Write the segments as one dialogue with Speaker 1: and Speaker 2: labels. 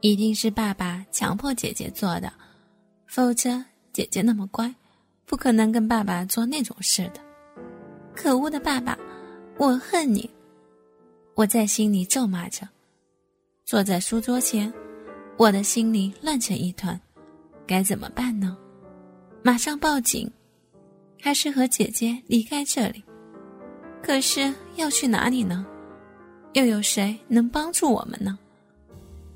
Speaker 1: 一定是爸爸强迫姐姐做的，否则姐姐那么乖，不可能跟爸爸做那种事的。可恶的爸爸，我恨你！我在心里咒骂着，坐在书桌前，我的心里乱成一团，该怎么办呢？马上报警，还是和姐姐离开这里？可是要去哪里呢？又有谁能帮助我们呢？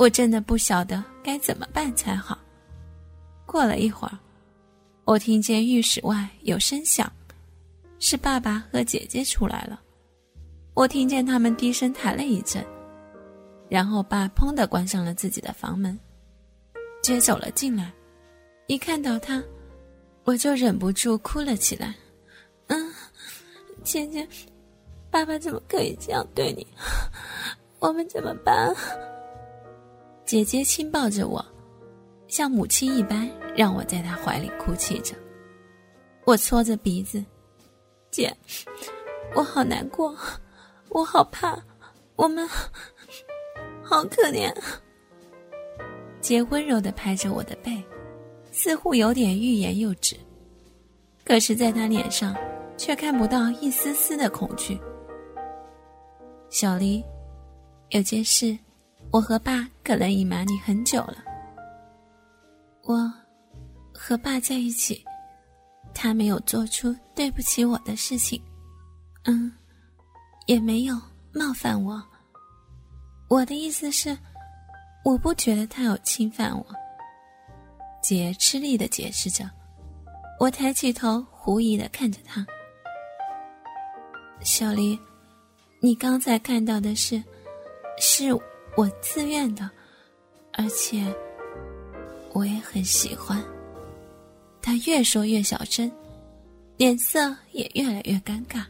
Speaker 1: 我真的不晓得该怎么办才好。过了一会儿，我听见浴室外有声响，是爸爸和姐姐出来了。我听见他们低声谈了一阵，然后爸砰的关上了自己的房门，姐走了进来。一看到他，我就忍不住哭了起来。嗯，姐姐，爸爸怎么可以这样对你？我们怎么办？姐姐轻抱着我，像母亲一般，让我在她怀里哭泣着。我搓着鼻子，姐，我好难过，我好怕，我们好可怜。姐温柔的拍着我的背，似乎有点欲言又止，可是，在她脸上却看不到一丝丝的恐惧。小黎，有件事。我和爸可能隐瞒你很久了。我和爸在一起，他没有做出对不起我的事情，嗯，也没有冒犯我。我的意思是，我不觉得他有侵犯我。姐吃力的解释着，我抬起头，狐疑的看着他。小黎，你刚才看到的是，是。我自愿的，而且我也很喜欢。他越说越小声，脸色也越来越尴尬。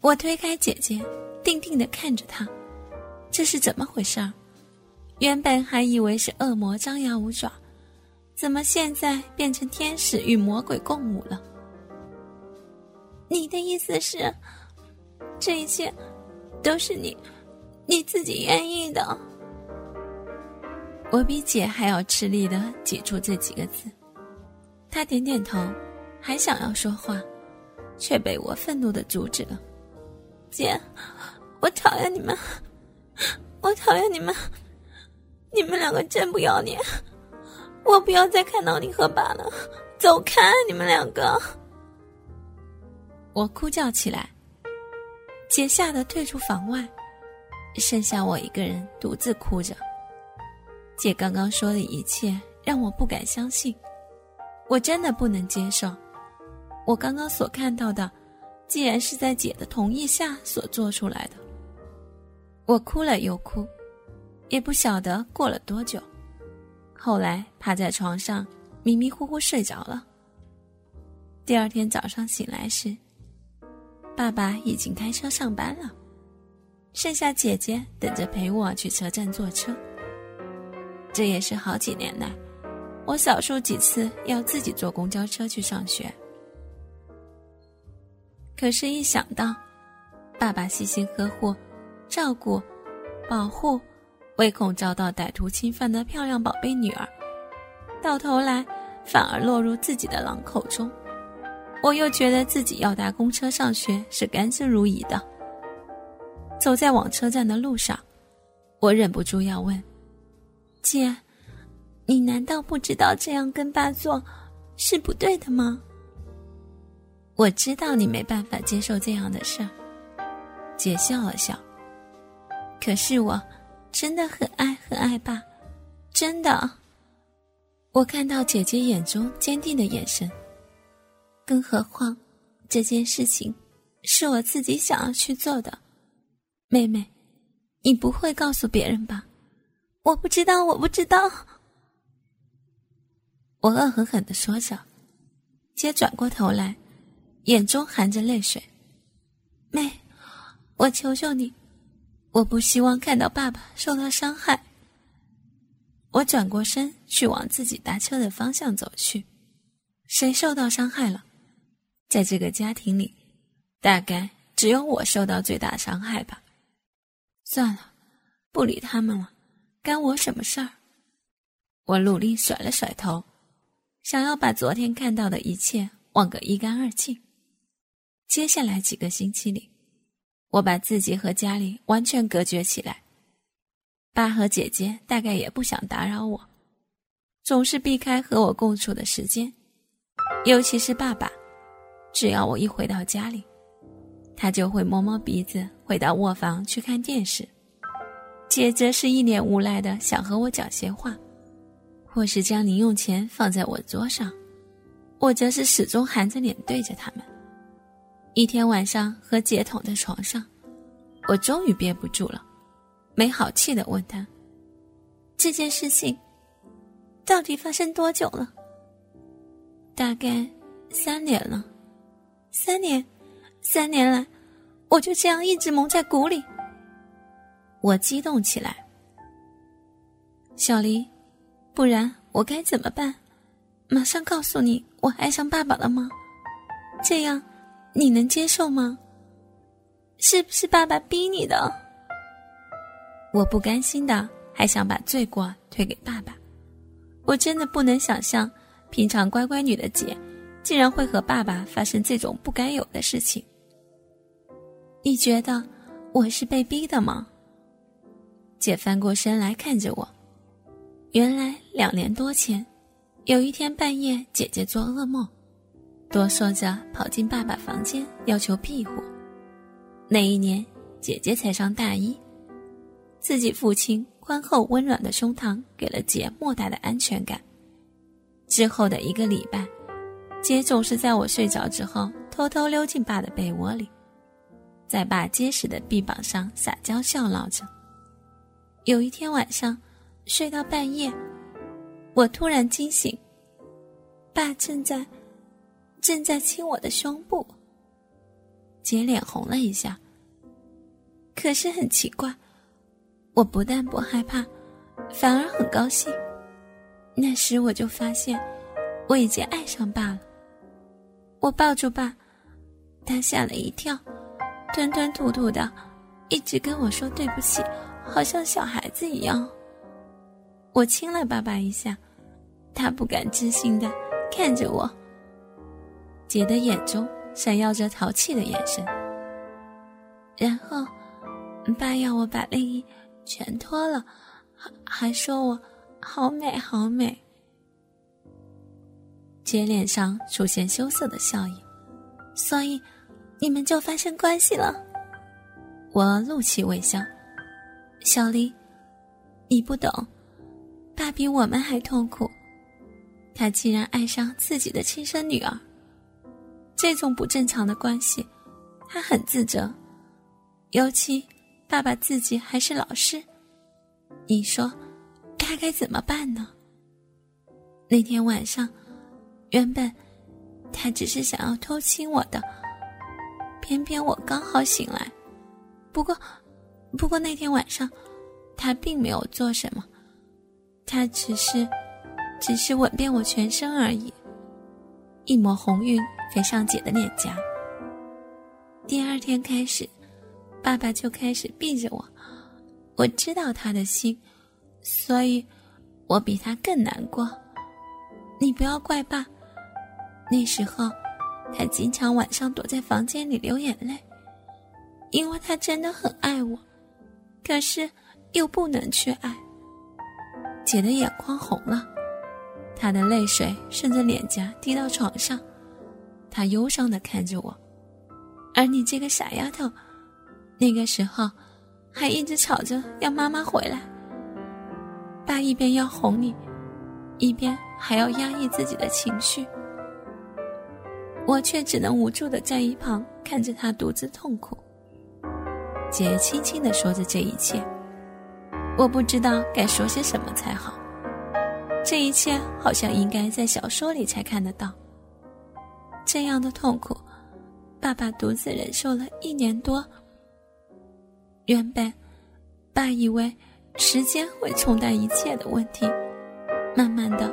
Speaker 1: 我推开姐姐，定定的看着他，这是怎么回事儿？原本还以为是恶魔张牙舞爪，怎么现在变成天使与魔鬼共舞了？你的意思是，这一切都是你？你自己愿意的，我比姐还要吃力的挤出这几个字。他点点头，还想要说话，却被我愤怒的阻止了。姐，我讨厌你们，我讨厌你们，你们两个真不要脸！我不要再看到你和爸了，走开，你们两个！我哭叫起来，姐吓得退出房外。剩下我一个人独自哭着。姐刚刚说的一切让我不敢相信，我真的不能接受。我刚刚所看到的，竟然是在姐的同意下所做出来的。我哭了又哭，也不晓得过了多久，后来趴在床上迷迷糊糊睡着了。第二天早上醒来时，爸爸已经开车上班了。剩下姐姐等着陪我去车站坐车。这也是好几年来，我少数几次要自己坐公交车去上学。可是，一想到爸爸细心呵护、照顾、保护，唯恐遭到歹徒侵犯的漂亮宝贝女儿，到头来反而落入自己的狼口中，我又觉得自己要搭公车上学是甘之如饴的。走在往车站的路上，我忍不住要问：“姐，你难道不知道这样跟爸做是不对的吗？”我知道你没办法接受这样的事儿，姐笑了笑。可是我真的很爱很爱爸，真的。我看到姐姐眼中坚定的眼神。更何况，这件事情是我自己想要去做的。妹妹，你不会告诉别人吧？我不知道，我不知道。我恶狠狠的说着，姐转过头来，眼中含着泪水。妹，我求求你，我不希望看到爸爸受到伤害。我转过身去往自己搭车的方向走去。谁受到伤害了？在这个家庭里，大概只有我受到最大伤害吧。算了，不理他们了，干我什么事儿？我努力甩了甩头，想要把昨天看到的一切忘个一干二净。接下来几个星期里，我把自己和家里完全隔绝起来。爸和姐姐大概也不想打扰我，总是避开和我共处的时间。尤其是爸爸，只要我一回到家里，他就会摸摸鼻子，回到卧房去看电视。姐则是一脸无赖的想和我讲些话，或是将零用钱放在我桌上，我则是始终含着脸对着他们。一天晚上和姐躺在床上，我终于憋不住了，没好气的问他：“这件事情到底发生多久了？”“大概三年了，三年，三年来，我就这样一直蒙在鼓里。”我激动起来，小黎，不然我该怎么办？马上告诉你我爱上爸爸了吗？这样你能接受吗？是不是爸爸逼你的？我不甘心的，还想把罪过推给爸爸。我真的不能想象，平常乖乖女的姐，竟然会和爸爸发生这种不该有的事情。你觉得我是被逼的吗？姐翻过身来看着我，原来两年多前，有一天半夜，姐姐做噩梦，哆嗦着跑进爸爸房间要求庇护。那一年，姐姐才上大一，自己父亲宽厚温暖的胸膛给了姐莫大的安全感。之后的一个礼拜，姐总是在我睡着之后，偷偷溜进爸的被窝里，在爸结实的臂膀上撒娇笑闹着。有一天晚上，睡到半夜，我突然惊醒。爸正在，正在亲我的胸部。姐脸红了一下。可是很奇怪，我不但不害怕，反而很高兴。那时我就发现，我已经爱上爸了。我抱住爸，他吓了一跳，吞吞吐吐的，一直跟我说对不起。好像小孩子一样。我亲了爸爸一下，他不敢置信的看着我。姐的眼中闪耀着淘气的眼神。然后，爸要我把内衣全脱了，还还说我好美好美。姐脸上出现羞涩的笑意，所以你们就发生关系了。我怒气未消。小丽，你不懂，爸比我们还痛苦。他竟然爱上自己的亲生女儿，这种不正常的关系，他很自责。尤其爸爸自己还是老师，你说，他该怎么办呢？那天晚上，原本他只是想要偷亲我的，偏偏我刚好醒来，不过。不过那天晚上，他并没有做什么，他只是，只是吻遍我全身而已。一抹红晕飞上姐的脸颊。第二天开始，爸爸就开始避着我。我知道他的心，所以，我比他更难过。你不要怪爸。那时候，他经常晚上躲在房间里流眼泪，因为他真的很爱我。可是，又不能去爱。姐的眼眶红了，她的泪水顺着脸颊滴到床上，她忧伤的看着我。而你这个傻丫头，那个时候还一直吵着要妈妈回来。爸一边要哄你，一边还要压抑自己的情绪，我却只能无助的在一旁看着他独自痛苦。姐轻轻的说着这一切，我不知道该说些什么才好。这一切好像应该在小说里才看得到。这样的痛苦，爸爸独自忍受了一年多。原本，爸以为时间会冲淡一切的问题，慢慢的，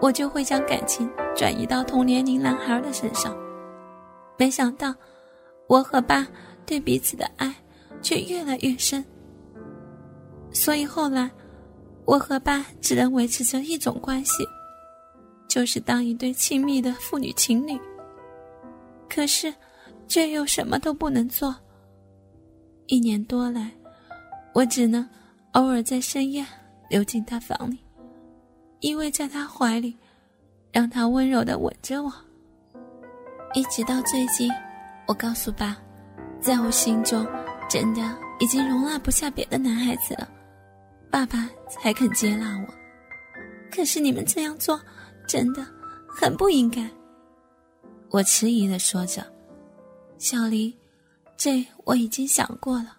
Speaker 1: 我就会将感情转移到同年龄男孩的身上。没想到，我和爸对彼此的爱。却越来越深，所以后来，我和爸只能维持着一种关系，就是当一对亲密的父女情侣。可是，却又什么都不能做。一年多来，我只能偶尔在深夜溜进他房里，依偎在他怀里，让他温柔的吻着我。一直到最近，我告诉爸，在我心中，真的已经容纳不下别的男孩子了。爸爸才肯接纳我，可是你们这样做真的很不应该。我迟疑的说着：“小黎，这我已经想过了，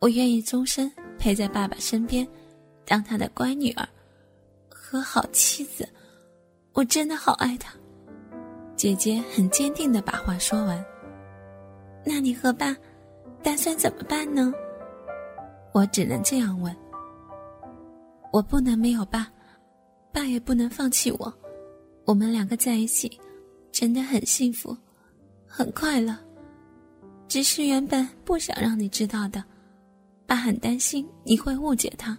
Speaker 1: 我愿意终身陪在爸爸身边，当他的乖女儿和好妻子。我真的好爱他。”姐姐很坚定的把话说完。那你和爸打算怎么办呢？我只能这样问。我不能没有爸，爸也不能放弃我。我们两个在一起，真的很幸福，很快乐。只是原本不想让你知道的，爸很担心你会误解他，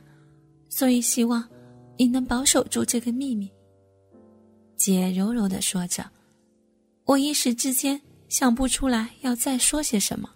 Speaker 1: 所以希望你能保守住这个秘密。姐柔柔的说着，我一时之间想不出来要再说些什么。